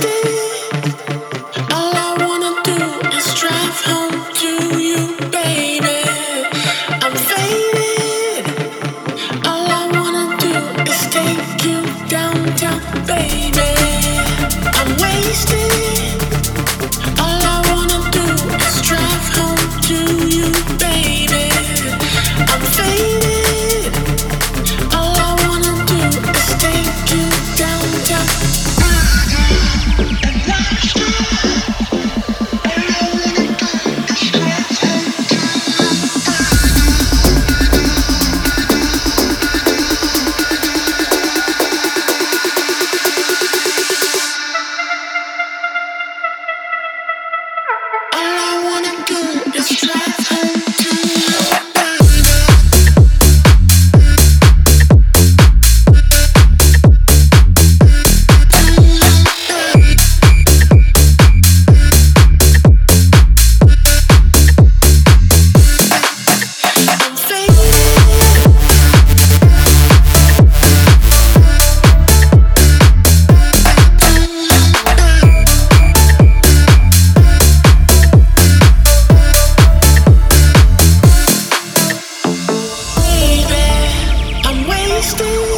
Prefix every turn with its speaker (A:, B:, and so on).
A: All I wanna do is drive home to you.